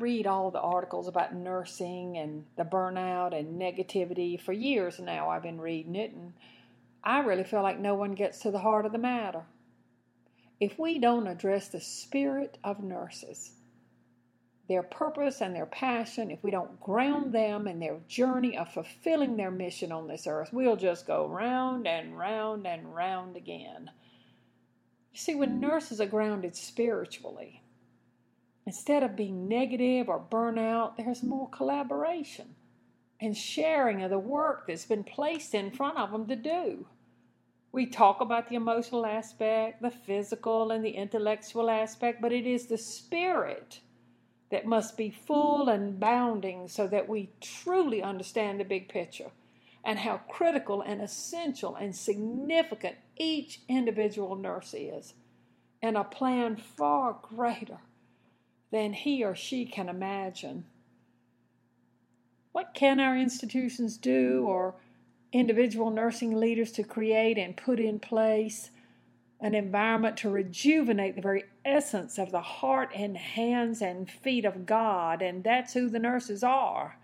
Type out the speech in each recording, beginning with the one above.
read all the articles about nursing and the burnout and negativity for years now. I've been reading it, and I really feel like no one gets to the heart of the matter. If we don't address the spirit of nurses, their purpose and their passion, if we don't ground them in their journey of fulfilling their mission on this earth, we'll just go round and round and round again. You see, when nurses are grounded spiritually, instead of being negative or burnout, there's more collaboration and sharing of the work that's been placed in front of them to do. We talk about the emotional aspect, the physical, and the intellectual aspect, but it is the spirit that must be full and bounding so that we truly understand the big picture and how critical and essential and significant each individual nurse is, and a plan far greater than he or she can imagine. What can our institutions do or individual nursing leaders to create and put in place an environment to rejuvenate the very essence of the heart and hands and feet of God, and that's who the nurses are.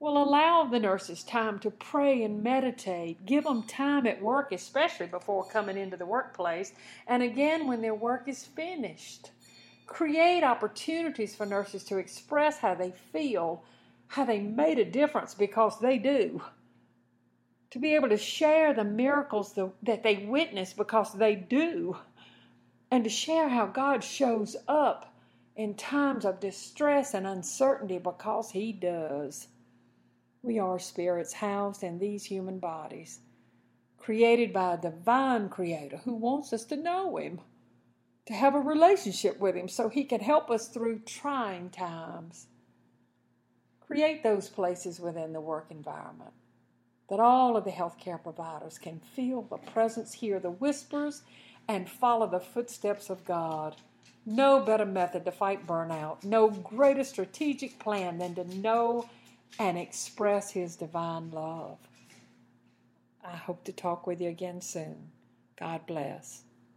Well, allow the nurses time to pray and meditate. Give them time at work, especially before coming into the workplace, and again when their work is finished. Create opportunities for nurses to express how they feel, how they made a difference because they do. To be able to share the miracles that they witness because they do, and to share how God shows up in times of distress and uncertainty because He does. We are spirits housed in these human bodies, created by a divine Creator who wants us to know Him, to have a relationship with Him so He can help us through trying times. Create those places within the work environment that all of the healthcare providers can feel the presence, hear the whispers, and follow the footsteps of God. No better method to fight burnout, no greater strategic plan than to know and express His divine love. I hope to talk with you again soon. God bless.